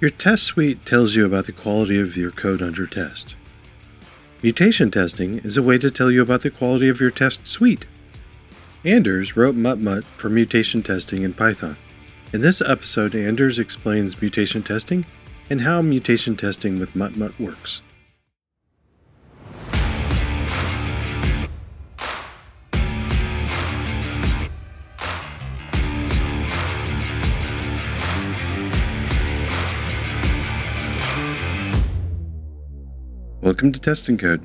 Your test suite tells you about the quality of your code under test. Mutation testing is a way to tell you about the quality of your test suite. Anders wrote MutMut for mutation testing in Python. In this episode, Anders explains mutation testing and how mutation testing with MutMut works. Welcome to Test and Code.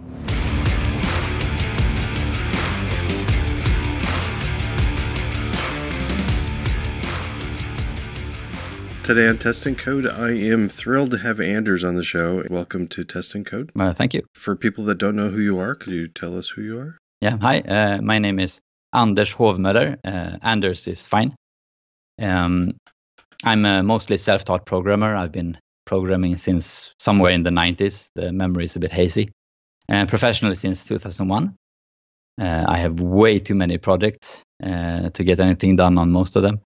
Today on Test and Code, I am thrilled to have Anders on the show. Welcome to Test and Code. Uh, thank you. For people that don't know who you are, could you tell us who you are? Yeah, hi. Uh, my name is Anders Hovmöller. Uh, Anders is fine. Um, I'm a mostly self-taught programmer. I've been programming since somewhere in the 90s. The memory is a bit hazy. And professionally since 2001. Uh, I have way too many projects uh, to get anything done on most of them.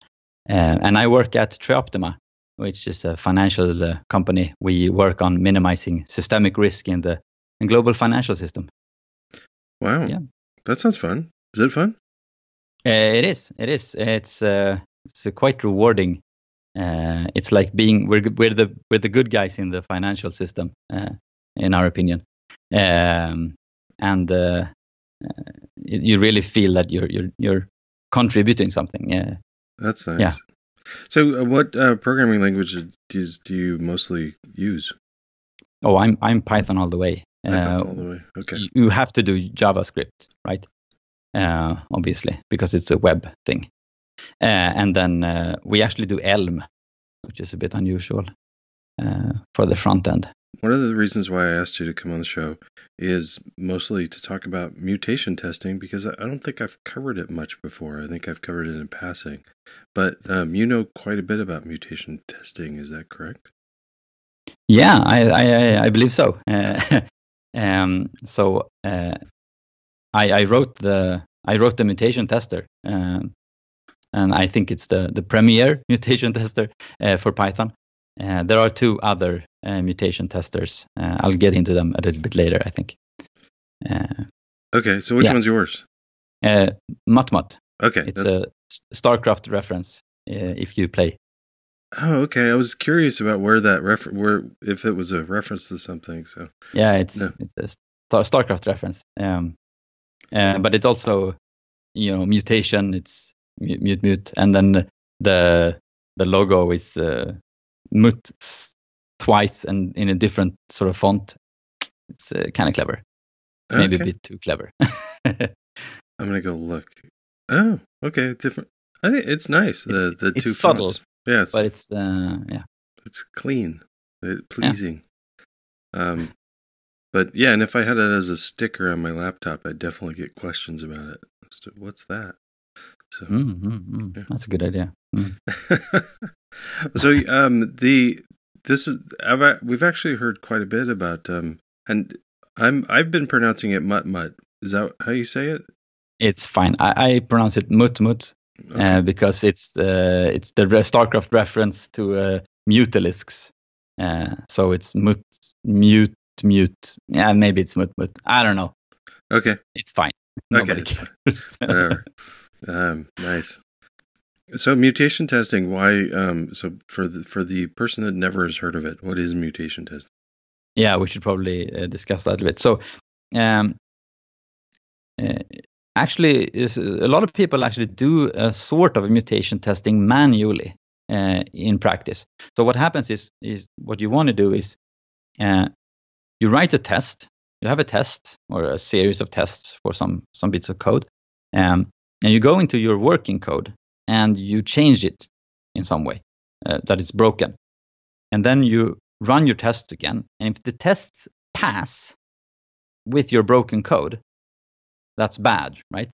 Uh, and I work at Trioptima, which is a financial uh, company. We work on minimizing systemic risk in the in global financial system. Wow. Yeah. That sounds fun. Is it fun? Uh, it is. It is. It's uh, it's quite rewarding. Uh, it's like being we're we're the we're the good guys in the financial system, uh, in our opinion, um, and uh, you really feel that you're you're you're contributing something. Yeah. That's nice. Yeah. So, uh, what uh, programming languages do you mostly use? Oh, I'm I'm Python all the way. Python uh, all the way. Okay. You have to do JavaScript, right? Uh, obviously, because it's a web thing. Uh, and then uh, we actually do Elm, which is a bit unusual for the front end. One of the reasons why I asked you to come on the show is mostly to talk about mutation testing because I don't think I've covered it much before. I think I've covered it in passing. But um, you know quite a bit about mutation testing, is that correct? Yeah, I, I, I believe so. Uh, um, so uh, I, I wrote the I wrote the mutation tester, um, and I think it's the the premier mutation tester uh, for Python. Uh, there are two other uh, mutation testers. Uh, I'll get into them a little bit later, I think. Uh, okay, so which yeah. one's yours? Uh, MutMut. Okay, it's that's... a StarCraft reference uh, if you play. Oh, okay. I was curious about where that refer where if it was a reference to something. So yeah, it's no. it's a StarCraft reference. Um, uh, but it also you know mutation. It's mute mute mute, and then the the logo is uh, mut twice and in a different sort of font. It's uh, kind of clever. Maybe a bit too clever. I'm gonna go look. Oh, okay, different. I think it's nice. The the it's two subtle, fonts. Yeah, it's, but it's uh, yeah, it's clean, it, pleasing. Yeah. Um, but yeah, and if I had it as a sticker on my laptop, I'd definitely get questions about it. What's that? So mm, mm, mm. Yeah. that's a good idea. Mm. so um, the this is I've, we've actually heard quite a bit about um, and I'm I've been pronouncing it mut mut. Is that how you say it? It's fine. I, I pronounce it mut mut uh, okay. uh, because it's uh, it's the StarCraft reference to uh, mutalisks. Uh, so it's mut mute mute. Yeah, maybe it's mut mut. I don't know. Okay, it's fine. Nobody okay, cares. Whatever. Um, nice. So mutation testing, why? Um, so for the for the person that never has heard of it, what is mutation testing? Yeah, we should probably uh, discuss that a bit. So, um, uh, actually, a lot of people actually do a sort of mutation testing manually uh, in practice. So what happens is is what you want to do is uh, you write a test. You have a test or a series of tests for some some bits of code, um, and you go into your working code and you change it in some way uh, that it's broken. And then you run your test again. And if the tests pass with your broken code, that's bad, right?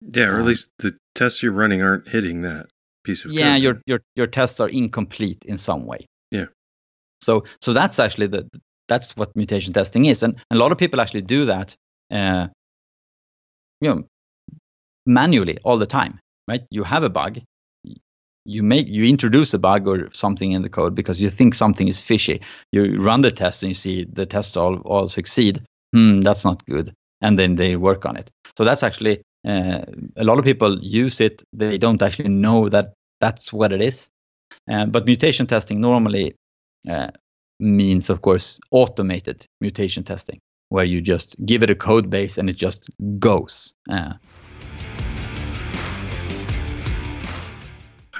Yeah, or at um, least the tests you're running aren't hitting that piece of yeah, code. your your your tests are incomplete in some way. Yeah. So so that's actually the that's what mutation testing is, and a lot of people actually do that. Uh, you know, manually all the time right? You have a bug, you make you introduce a bug or something in the code because you think something is fishy. You run the test and you see the tests all all succeed. Hmm, that's not good, and then they work on it. So that's actually uh, a lot of people use it. They don't actually know that that's what it is. Uh, but mutation testing normally uh, means, of course, automated mutation testing, where you just give it a code base and it just goes.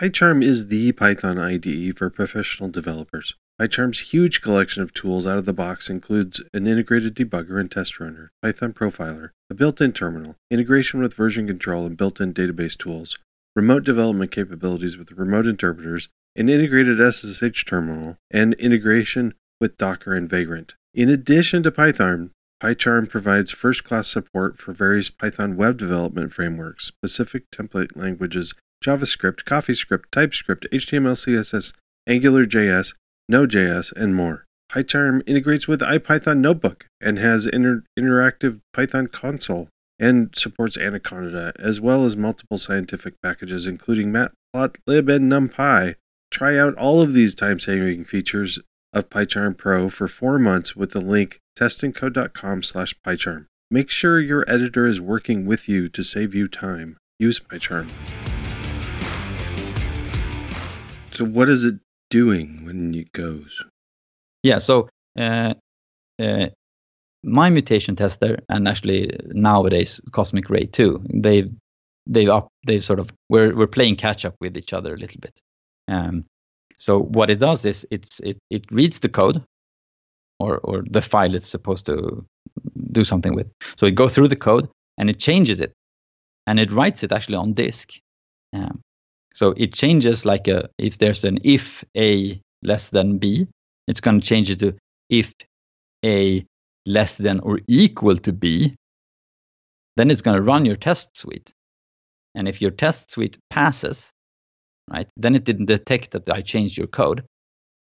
PyCharm is the Python IDE for professional developers. PyCharm's huge collection of tools out of the box includes an integrated debugger and test runner, Python profiler, a built-in terminal, integration with version control and built-in database tools, remote development capabilities with remote interpreters, an integrated SSH terminal, and integration with Docker and Vagrant. In addition to Python, PyCharm provides first-class support for various Python web development frameworks, specific template languages, JavaScript, CoffeeScript, TypeScript, HTML, CSS, Angular, AngularJS, Node.js, and more. PyCharm integrates with IPython Notebook and has inter- interactive Python console and supports Anaconda, as well as multiple scientific packages, including Matplotlib and NumPy. Try out all of these time-saving features of PyCharm Pro for four months with the link testandcode.com slash PyCharm. Make sure your editor is working with you to save you time. Use PyCharm. So what is it doing when it goes? Yeah, so uh, uh, my mutation tester and actually nowadays Cosmic Ray too, they've they've up they've sort of we're we're playing catch up with each other a little bit. Um, so what it does is it's it it reads the code or or the file it's supposed to do something with. So it goes through the code and it changes it, and it writes it actually on disk. Um, so it changes like a if there's an if a less than b, it's going to change it to if a less than or equal to b. Then it's going to run your test suite, and if your test suite passes, right, then it didn't detect that I changed your code.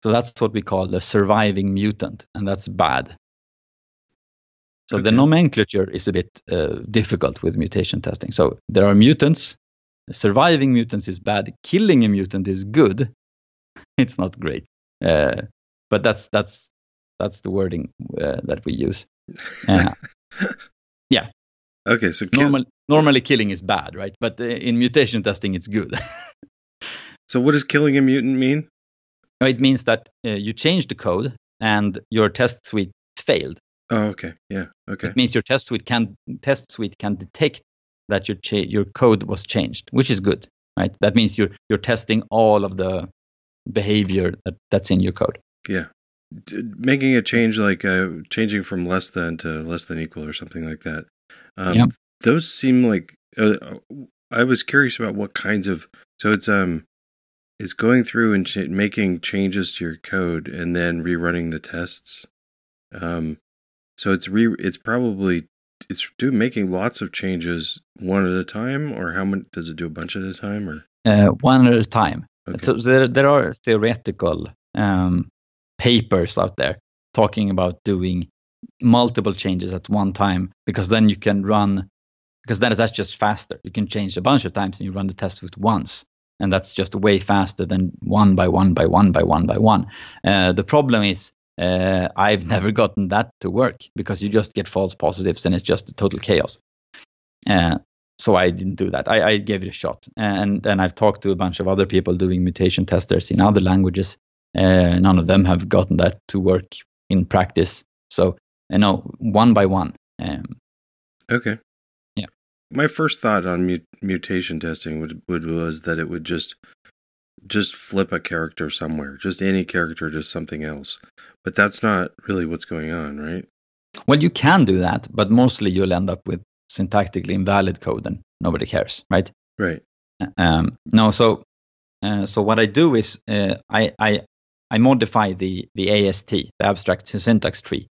So that's what we call the surviving mutant, and that's bad. So okay. the nomenclature is a bit uh, difficult with mutation testing. So there are mutants surviving mutants is bad. Killing a mutant is good. It's not great, uh, but that's that's that's the wording uh, that we use. Uh, yeah. Okay, so kill- Normal, normally killing is bad, right? But uh, in mutation testing, it's good. so what does killing a mutant mean? It means that uh, you change the code and your test suite failed. Oh, okay. Yeah. Okay. It means your test suite can test suite can detect that your cha- your code was changed, which is good, right? That means you're you're testing all of the behavior that, that's in your code. Yeah, D- making a change like uh, changing from less than to less than equal or something like that. Um, yeah. Those seem like uh, I was curious about what kinds of so it's um it's going through and ch- making changes to your code and then rerunning the tests. Um, so it's re it's probably it's do making lots of changes one at a time, or how many does it do a bunch at a time, or uh, one at a time? Okay. So there there are theoretical um, papers out there talking about doing multiple changes at one time because then you can run because then that's just faster. You can change a bunch of times and you run the test with once, and that's just way faster than one by one by one by one by one. Uh, the problem is uh, I've never gotten that to work because you just get false positives and it's just total chaos. Uh, so I didn't do that. I, I, gave it a shot, and then I've talked to a bunch of other people doing mutation testers in other languages. Uh, none of them have gotten that to work in practice. So you know, one by one. Um, okay. Yeah. My first thought on mut- mutation testing would, would was that it would just just flip a character somewhere, just any character to something else. But that's not really what's going on, right? Well, you can do that, but mostly you'll end up with syntactically invalid code and nobody cares, right? Right. Um, no, so uh, so what I do is uh, I, I I modify the the AST, the abstract syntax tree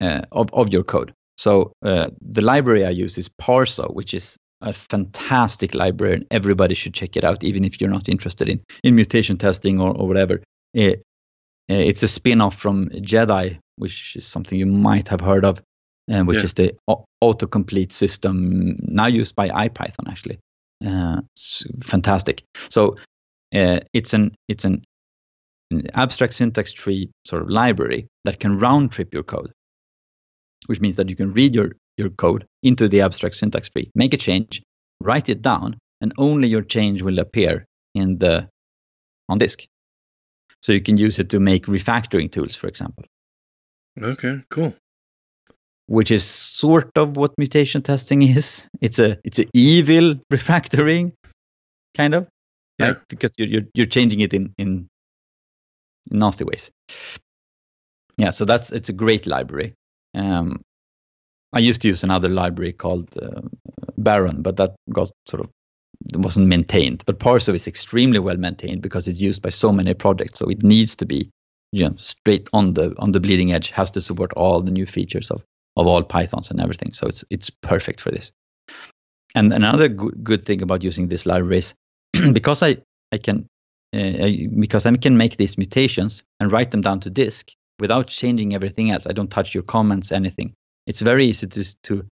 uh, of of your code. So uh, the library I use is Parso, which is a fantastic library and everybody should check it out even if you're not interested in, in mutation testing or, or whatever it, it's a spin-off from jedi which is something you might have heard of and which yeah. is the autocomplete system now used by ipython actually Uh, it's fantastic. So uh, it's an it's an, an abstract syntax tree sort of library that can round trip your code, which means that you can read your your code into the abstract syntax tree, make a change, write it down, and only your change will appear in the on disk. So you can use it to make refactoring tools, for example. Okay, cool. Which is sort of what mutation testing is. It's a it's a evil refactoring, kind of. Yeah. Right? Because you're, you're you're changing it in in nasty ways. Yeah, so that's it's a great library. Um, I used to use another library called uh, Baron, but that got sort of wasn't maintained. But Parso is extremely well maintained because it's used by so many projects, so it needs to be you know straight on the on the bleeding edge. Has to support all the new features of of all Pythons and everything. So it's it's perfect for this. And another good, good thing about using this library is because I I can uh, because I can make these mutations and write them down to disk without changing everything else. I don't touch your comments, anything. It's very easy to to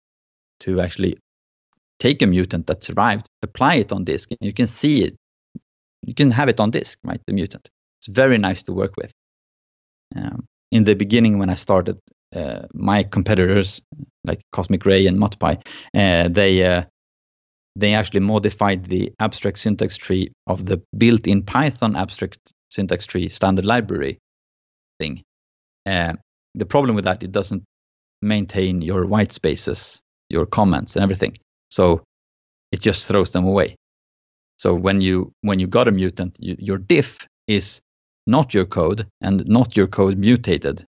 to actually take a mutant that survived, apply it on disk, and you can see it. You can have it on disk, right? The mutant. It's very nice to work with. Um, in the beginning, when I started, uh, my competitors like Cosmic Ray and MutPy, uh, they uh, they actually modified the abstract syntax tree of the built-in Python abstract syntax tree standard library thing. Uh, the problem with that, it doesn't maintain your white spaces, your comments, and everything. So it just throws them away. So when you when you got a mutant, you, your diff is not your code and not your code mutated,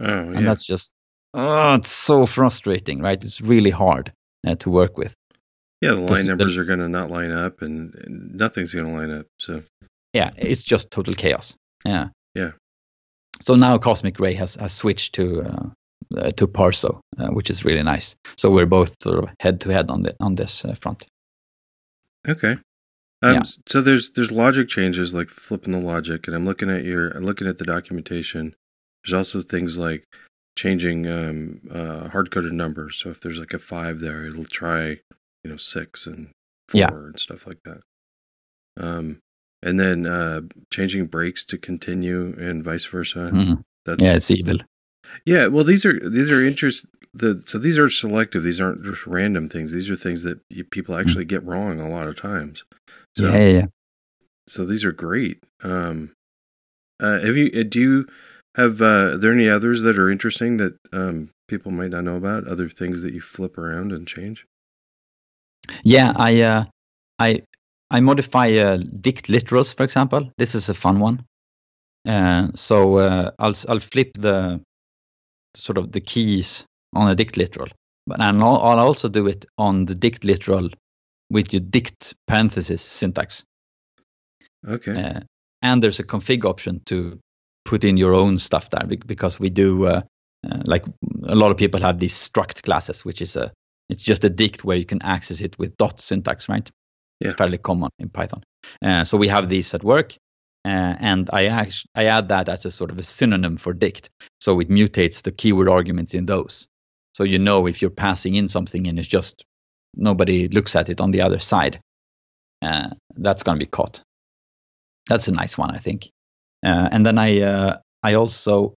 Oh, yeah. and that's just oh, it's so frustrating, right? It's really hard uh, to work with. yeah, the line the- numbers are going to not line up and, and nothing's going to line up. So, Yeah, it's just total chaos. Yeah. Yeah. So now Cosmic Ray has, has switched to uh, uh, to Parso, uh, which is really nice. So we're both sort of head to head on the on this uh, front. okay. Um, Yeah. So there's there's logic changes like flipping the logic, and I'm looking at your I'm looking at the documentation. There's also things like changing um, uh, hard coded numbers. So if there's like a five there, it'll try you know six and four Yeah. and stuff like that. Um, and then uh, changing breaks to continue and vice versa. Mhm. That's Yeah, it's evil. Yeah, well, these are these are interest. The so these are selective. These aren't just random things. These are things that you, people actually get wrong a lot of times. So yeah, yeah, yeah. so these are great. Um, uh, have you uh, do you have uh, are there any others that are interesting that um, people might not know about? Other things that you flip around and change? Yeah, I uh, I I modify uh, dict literals, for example. This is a fun one. Uh, so uh, I'll I'll flip the sort of the keys on a dict literal, but and I'll, I'll also do it on the dict literal with your dict parenthesis syntax. Okay. Uh, and there's a config option to put in your own stuff there because we do uh, uh, like a lot of people have these struct classes, which is a it's just a dict where you can access it with dot syntax, right? Yeah. It's fairly common in Python. Uh, so we have these at work, uh, and I I add that as a sort of a synonym for dict. So it mutates the keyword arguments in those. So you know if you're passing in something and it's just nobody looks at it on the other side, uh, that's going to be caught. That's a nice one, I think. Uh, and then I uh, I also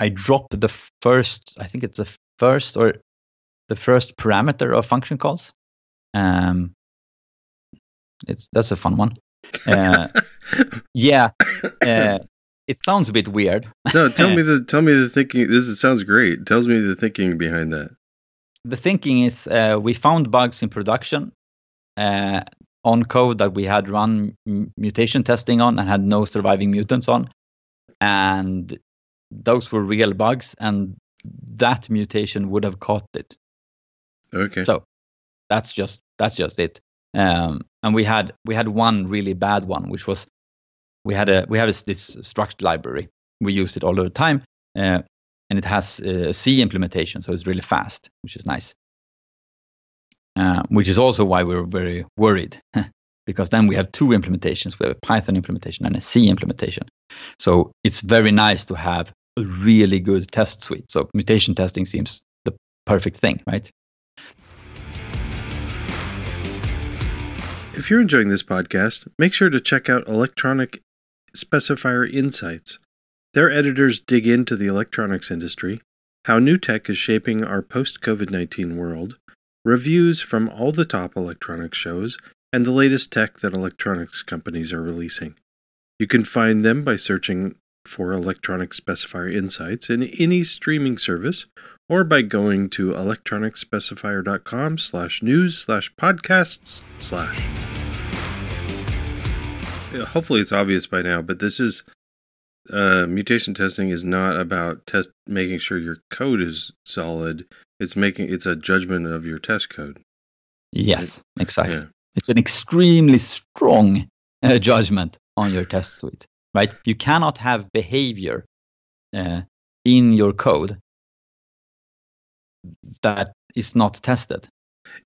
I drop the first I think it's the first or the first parameter of function calls. Um, it's that's a fun one. Uh, yeah, uh, it sounds a bit weird. no, tell me the tell me the thinking. This is, sounds great. It tells me the thinking behind that. the thinking is uh, we found bugs in production uh, on code that we had run m- mutation testing on and had no surviving mutants on and those were real bugs and that mutation would have caught it Okay. so that's just that's just it um, and we had we had one really bad one which was we had a we have this, this struct library. We used it all the time uh, and it has a c implementation so it's really fast which is nice. Uh, which is also why we're very worried because then we have two implementations. We have a python implementation and a c implementation. So it's very nice to have a really good test suite. So mutation testing seems the perfect thing right If you're enjoying this podcast, make sure to check out Electronic Specifier Insights. Their editors dig into the electronics industry, how new tech is shaping our post COVID 19 world, reviews from all the top electronics shows, and the latest tech that electronics companies are releasing. You can find them by searching for Electronic Specifier Insights in any streaming service or by going to electronicspecifier.com slash news slash podcasts slash. Hopefully it's obvious by now, but this is uh, mutation testing is not about test making sure your code is solid. It's making it's a judgment of your test code. Yes, exactly. Yeah. It's an extremely strong uh, judgment on your test suite, right? You cannot have behavior uh, in your code that is not tested.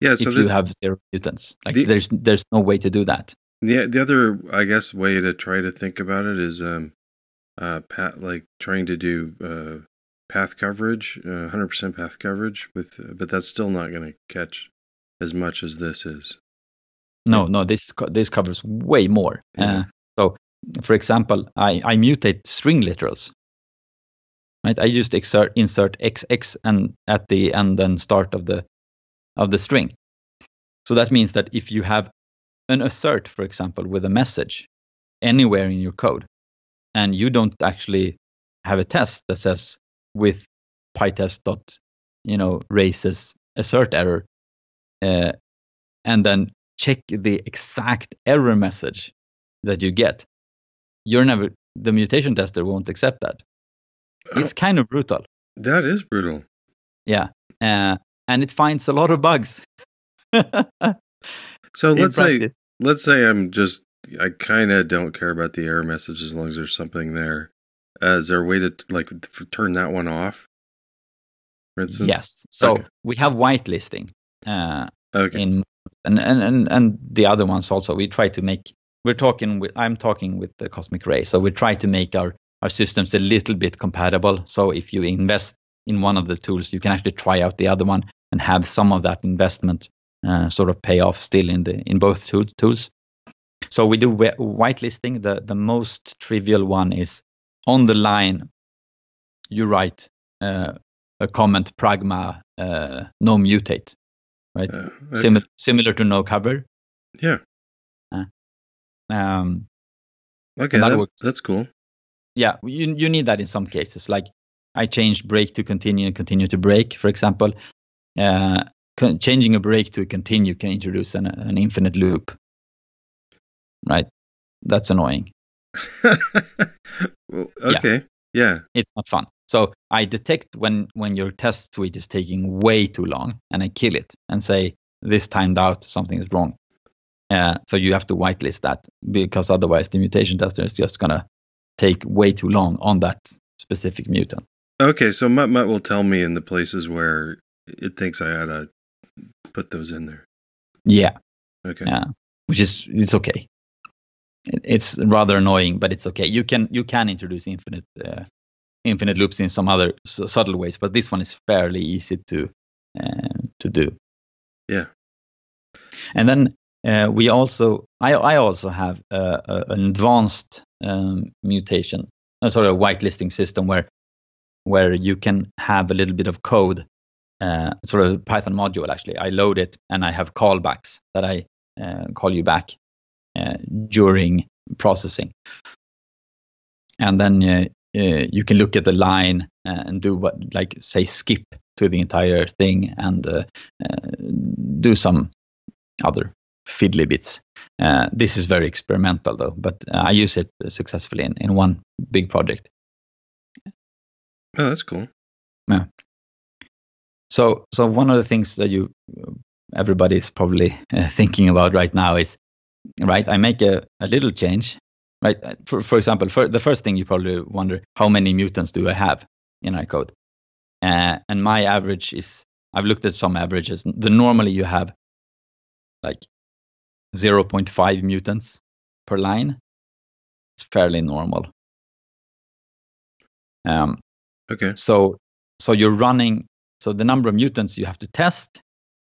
Yeah, so if you have zero mutants, like the, there's there's no way to do that. Yeah, the other I guess way to try to think about it is um, uh, pat like trying to do uh, path coverage, uh, 100% path coverage with, uh, but that's still not going to catch as much as this is. No, no, this this covers way more. Yeah. Uh, so, for example, I I mutate string literals. Right, I just insert insert xx and at the end and start of the of the string. So that means that if you have an assert, for example, with a message anywhere in your code, and you don't actually have a test that says with pytest dot you know raises assert error uh, and then check the exact error message that you get. You're never the mutation tester won't accept that. It's kind of brutal. That is brutal. Yeah uh, and it finds a lot of bugs. So let's say let's say i'm just I kind of don't care about the error message as long as there's something there. Uh, is there a way to like turn that one off? For instance. Yes. So okay. we have whitelisting. Uh, okay. In and, and and and the other ones also. We try to make. We're talking with. I'm talking with the Cosmic Ray. So we try to make our our systems a little bit compatible. So if you invest in one of the tools, you can actually try out the other one and have some of that investment sort of pay off still in the in both tools. So we do whitelisting. The, the most trivial one is on the line, you write uh, a comment pragma uh, no mutate, right? Uh, okay. Sim- similar to no cover. Yeah. Uh, um, okay, that, that that's cool. Yeah, you you need that in some cases. Like I changed break to continue and continue to break, for example. Uh, changing a break to a continue can introduce an, an infinite loop right? That's annoying. well, okay. Yeah. yeah. It's not fun. So I detect when when your test suite is taking way too long, and I kill it and say this timed out, something is wrong. Uh, so you have to whitelist that because otherwise the mutation tester is just gonna take way too long on that specific mutant. Okay, so MutMut will tell me in the places where it thinks I ought to put those in there. Yeah. Okay. Yeah, which is it's okay it's rather annoying, but it's okay. You can you can introduce infinite uh, infinite loops in some other subtle ways, but this one is fairly easy to uh, to do. Yeah. And then uh, we also I I also have a, an advanced um, mutation, a sort of whitelisting system where where you can have a little bit of code, uh, sort of Python module actually. I load it and I have callbacks that I uh, call you back uh, during processing. And then uh, uh, you can look at the line and do what, like, say, skip to the entire thing and do some other fiddly bits. Uh, this is very experimental though, but uh, I use it successfully in, in one big project. Oh, that's cool. Yeah. So, so one of the things that you everybody is probably uh, thinking about right now is right? I make a, a little change, right? Uh, for, for example, for the first thing you probably wonder, how many mutants do I have in our code? Uh, and my average is, I've looked at some averages. The normally you have like 0.5 mutants per line. It's fairly normal. Um, okay. So, so you're running. So the number of mutants you have to test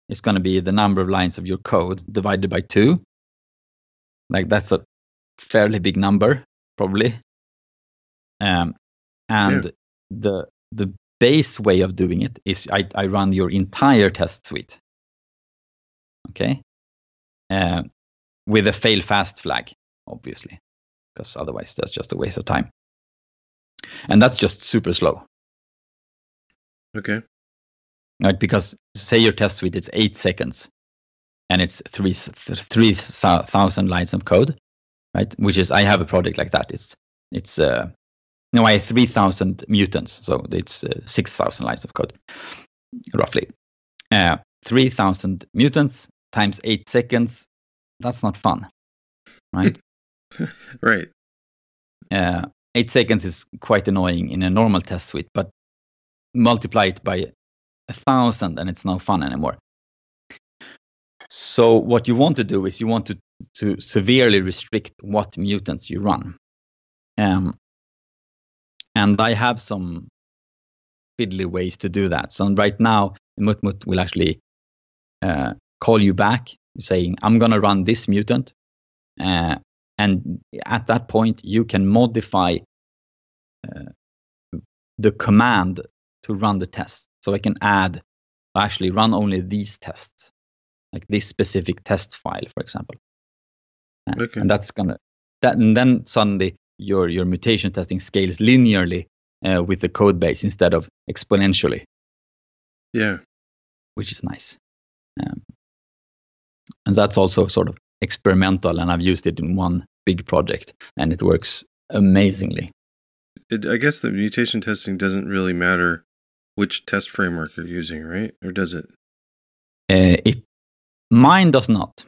is going to be the number of lines of your code divided by two Like that's a fairly big number, probably. Um, and yeah. the the base way of doing it is I, I run your entire test suite. Okay, uh, with a fail fast flag, obviously, because otherwise that's just a waste of time. And that's just super slow. Okay. Right, because say your test suite is eight seconds, and it's three three thousand lines of code, right? Which is I have a project like that. It's it's uh, no, I have three thousand mutants, so it's uh, six thousand lines of code, roughly. Uh, three thousand mutants times eight seconds. That's not fun, right? right. Uh, eight seconds is quite annoying in a normal test suite, but multiply it by a thousand and it's no fun anymore. So what you want to do is you want to, to severely restrict what mutants you run. Um, and I have some fiddly ways to do that. So right now, Mutmut will actually uh, call you back saying, I'm going to run this mutant. Uh, and at that point, you can modify uh, the command to run the test. So I can add, actually run only these tests, like this specific test file, for example. Uh, okay. And that's gonna that, and then suddenly your your mutation testing scales linearly uh, with the code base instead of exponentially. Yeah, which is nice. Um, and that's also sort of experimental, and I've used it in one big project, and it works amazingly. It, I guess the mutation testing doesn't really matter which test framework you're using, right? Or does it? Uh, it mine does not.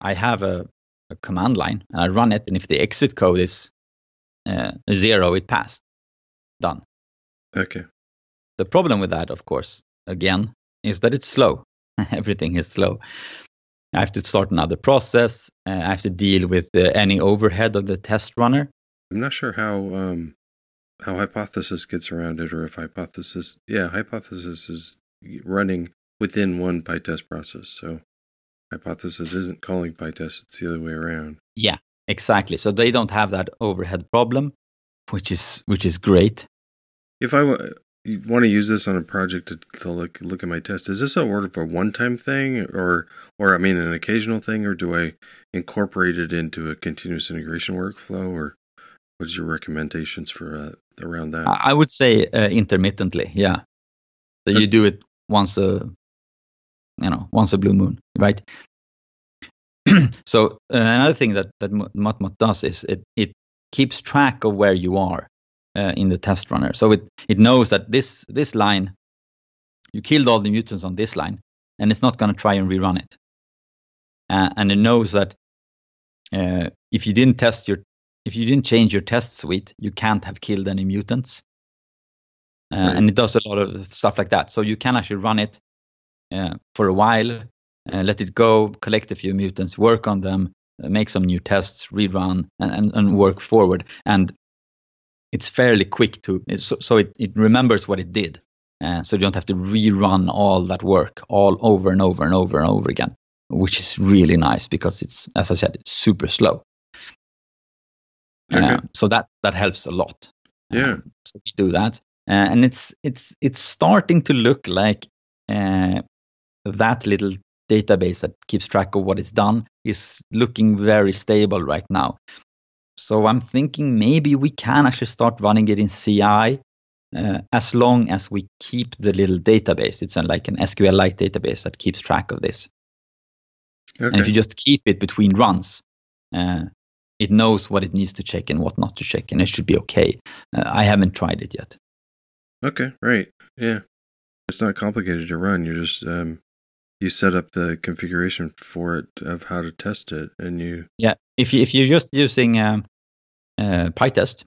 I have a, a, command line and I run it, and if the exit code is uh, zero, it passed. Done. Okay. The problem with that, of course, again, is that it's slow. Everything is slow. I have to start another process. Uh, I have to deal with uh, any overhead of the test runner. I'm not sure how um, how hypothesis gets around it, or if hypothesis, yeah, hypothesis is running within one PyTest process. So hypothesis isn't calling PyTest; it's the other way around. Yeah, exactly. So they don't have that overhead problem, which is which is great. If I w- want to use this on a project to, to look look at my test, is this a sort of a one time thing, or or I mean an occasional thing, or do I incorporate it into a continuous integration workflow, or what's your recommendations for uh, around that? I would say uh, intermittently, yeah. So you do it once a, you know, once a blue moon, right? so uh, another thing that that Mutmut does is it it keeps track of where you are uh, in the test runner. So it it knows that this this line, you killed all the mutants on this line, and it's not going to try and rerun it. Uh, and it knows that uh, if you didn't test your if you didn't change your test suite, you can't have killed any mutants. Uh, right. And it does a lot of stuff like that. So you can actually run it uh, for a while, uh, let it go, collect a few mutants, work on them, uh, make some new tests, rerun, and, and, and, work forward. And it's fairly quick to, so, so it, it remembers what it did. Uh, so you don't have to rerun all that work all over and over and over and over again, which is really nice because it's, as I said, it's super slow. Okay. Uh, so that that helps a lot. Yeah. Um, so we do that, uh, and it's it's it's starting to look like uh, that little database that keeps track of what is done is looking very stable right now. So I'm thinking maybe we can actually start running it in CI uh, as long as we keep the little database. It's like an SQLite database that keeps track of this. Okay. And if you just keep it between runs, uh, it knows what it needs to check and what not to check, and it should be okay. Uh, I haven't tried it yet. Okay, right, yeah, it's not complicated to run. You just um, you set up the configuration for it of how to test it, and you yeah. If you if you're just using um, uh, PyTest,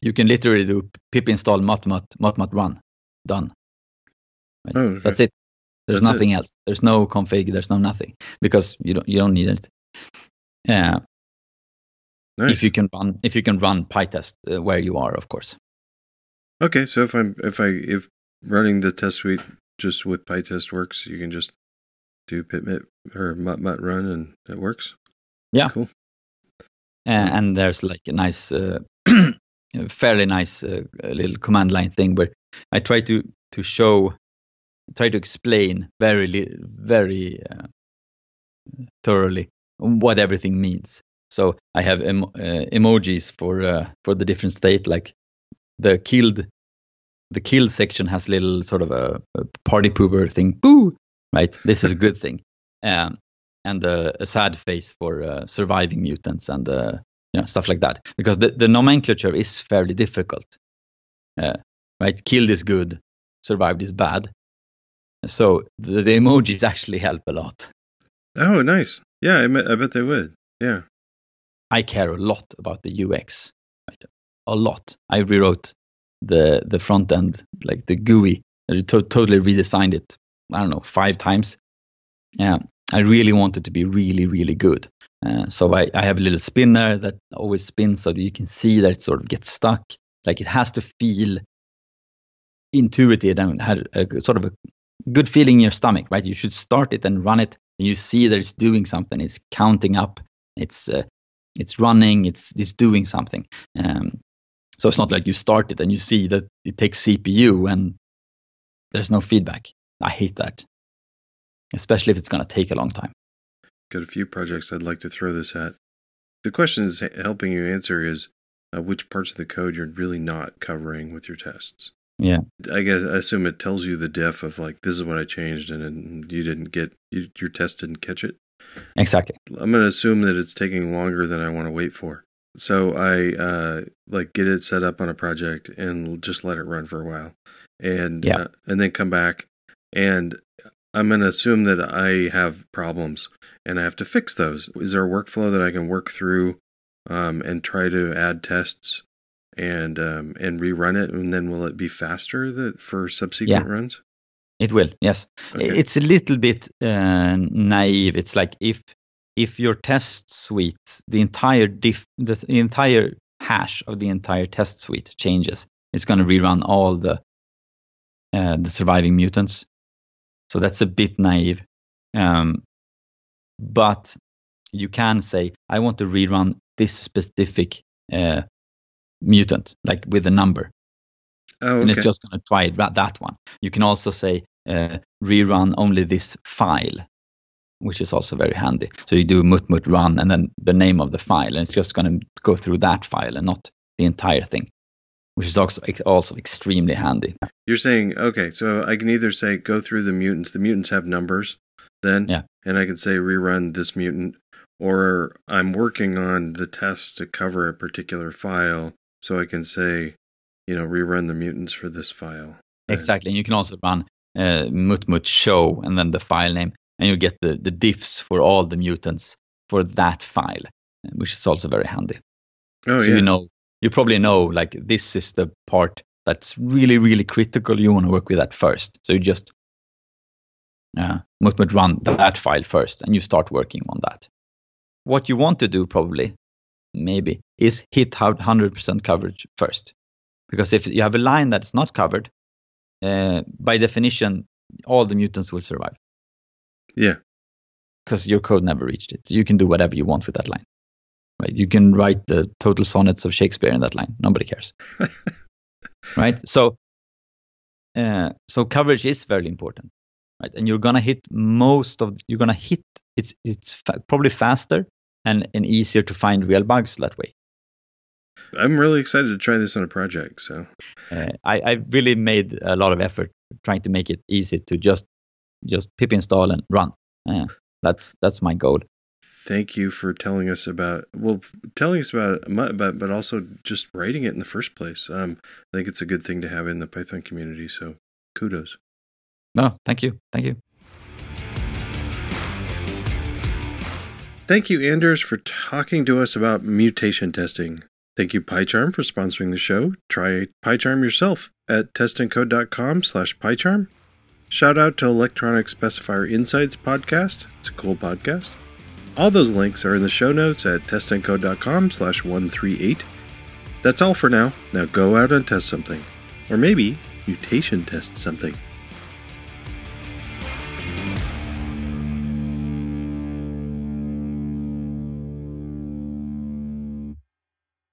you can literally do pip install mutmut mutmut run done. Right? Oh, okay. That's it. There's That's nothing it. else. There's no config. There's no nothing because you don't you don't need it. Yeah. Uh, Nice. If you can run, if you can run PyTest uh, where you are, of course. Okay, so if I'm if I if running the test suite just with PyTest works, you can just do pitmit or mutmut run and it works. Yeah, cool. uh, and there's like a nice, uh, fairly nice uh, little command line thing where I try to to show, try to explain very very uh, thoroughly what everything means. So I have em- uh, emojis for uh, for the different state, like the killed the killed section has little sort of a, a party pooper thing, boo, right? This is a good thing. Um, and uh, a sad face for uh, surviving mutants and uh, you know stuff like that. Because the, the nomenclature is fairly difficult. Uh, right? Killed is good survived is bad. So the, the emojis actually help a lot. Oh nice. Yeah I, I bet they would. Yeah i care a lot about the ux a lot i rewrote the the front end like the gui i to- totally redesigned it i don't know five times yeah I really want it to be really, really good. Uh, so I, I, have a little spinner that always spins so that you can see that it sort of gets stuck. Like it has to feel intuitive and have a, sort of a good feeling in your stomach, right? You should start it and run it, and you see that it's doing something. It's counting up. It's uh, it's running. It's it's doing something. Um, so it's not like you start it and you see that it takes CPU and there's no feedback. I hate that especially if it's going to take a long time. Got a few projects I'd like to throw this at. The question is helping you answer is uh, which parts of the code you're really not covering with your tests. Yeah. I guess I assume it tells you the diff of like this is what I changed and and you didn't get you, your test didn't catch it. Exactly. I'm going to assume that it's taking longer than I want to wait for. So I uh, like get it set up on a project and just let it run for a while, and yeah. uh, and then come back and I'm going to assume that I have problems and I have to fix those. Is there a workflow that I can work through um, and try to add tests and um, and rerun it, and then will it be faster that for subsequent yeah. runs? It will. Yes, okay. it's a little bit uh, naive. It's like if if your test suite, the entire diff, the, the entire hash of the entire test suite changes, it's going to rerun all the uh, the surviving mutants so that's a bit naive. Um, but you can say, I want to rerun this specific uh, mutant, like with a number. Oh, okay. And it's just going to try that, that one. You can also say, uh, rerun only this file, which is also very handy. So you do mutmut run and then the name of the file, and it's just going to go through that file and not the entire thing which is also also extremely handy. You're saying okay, so I can either say go through the mutants. The mutants have numbers, then, yeah, and I can say rerun this mutant, or I'm working on the test to cover a particular file, so I can say, you know, rerun the mutants for this file. Exactly, and you can also run uh, mutmut show and then the file name, and you get the the diffs for all the mutants for that file, which is also very handy. Oh so yeah. you know you probably know like this is the part that's really really critical you want to work with that first so you just uh, must run that file first and you start working on that what you want to do probably maybe is hit 100% coverage first because if you have a line that's not covered uh, by definition all the mutants will survive yeah because your code never reached it you can do whatever you want with that line right? You can write the total sonnets of Shakespeare in that line. Nobody cares, right? So, uh, so coverage is very important, right? And you're gonna hit most of you're gonna hit it's it's fa- probably faster and and easier to find real bugs that way. I'm really excited to try this on a project. So, uh, I I really made a lot of effort trying to make it easy to just just pip install and run. Uh, that's that's my goal. Thank you for telling us about well telling us about but but also just writing it in the first place. Um, i think it's a good thing to have in the python community so kudos. No thank you. Thank you. Thank you anders for talking to us about mutation testing thank you pycharm for sponsoring the show try pycharm yourself at testandcode.com slash pycharm shout out to electronic specifier insights podcast it's a cool podcast all those links are in the show notes at testandcode.com slash 138. That's all for now. Now go out and test something. Or maybe mutation test something.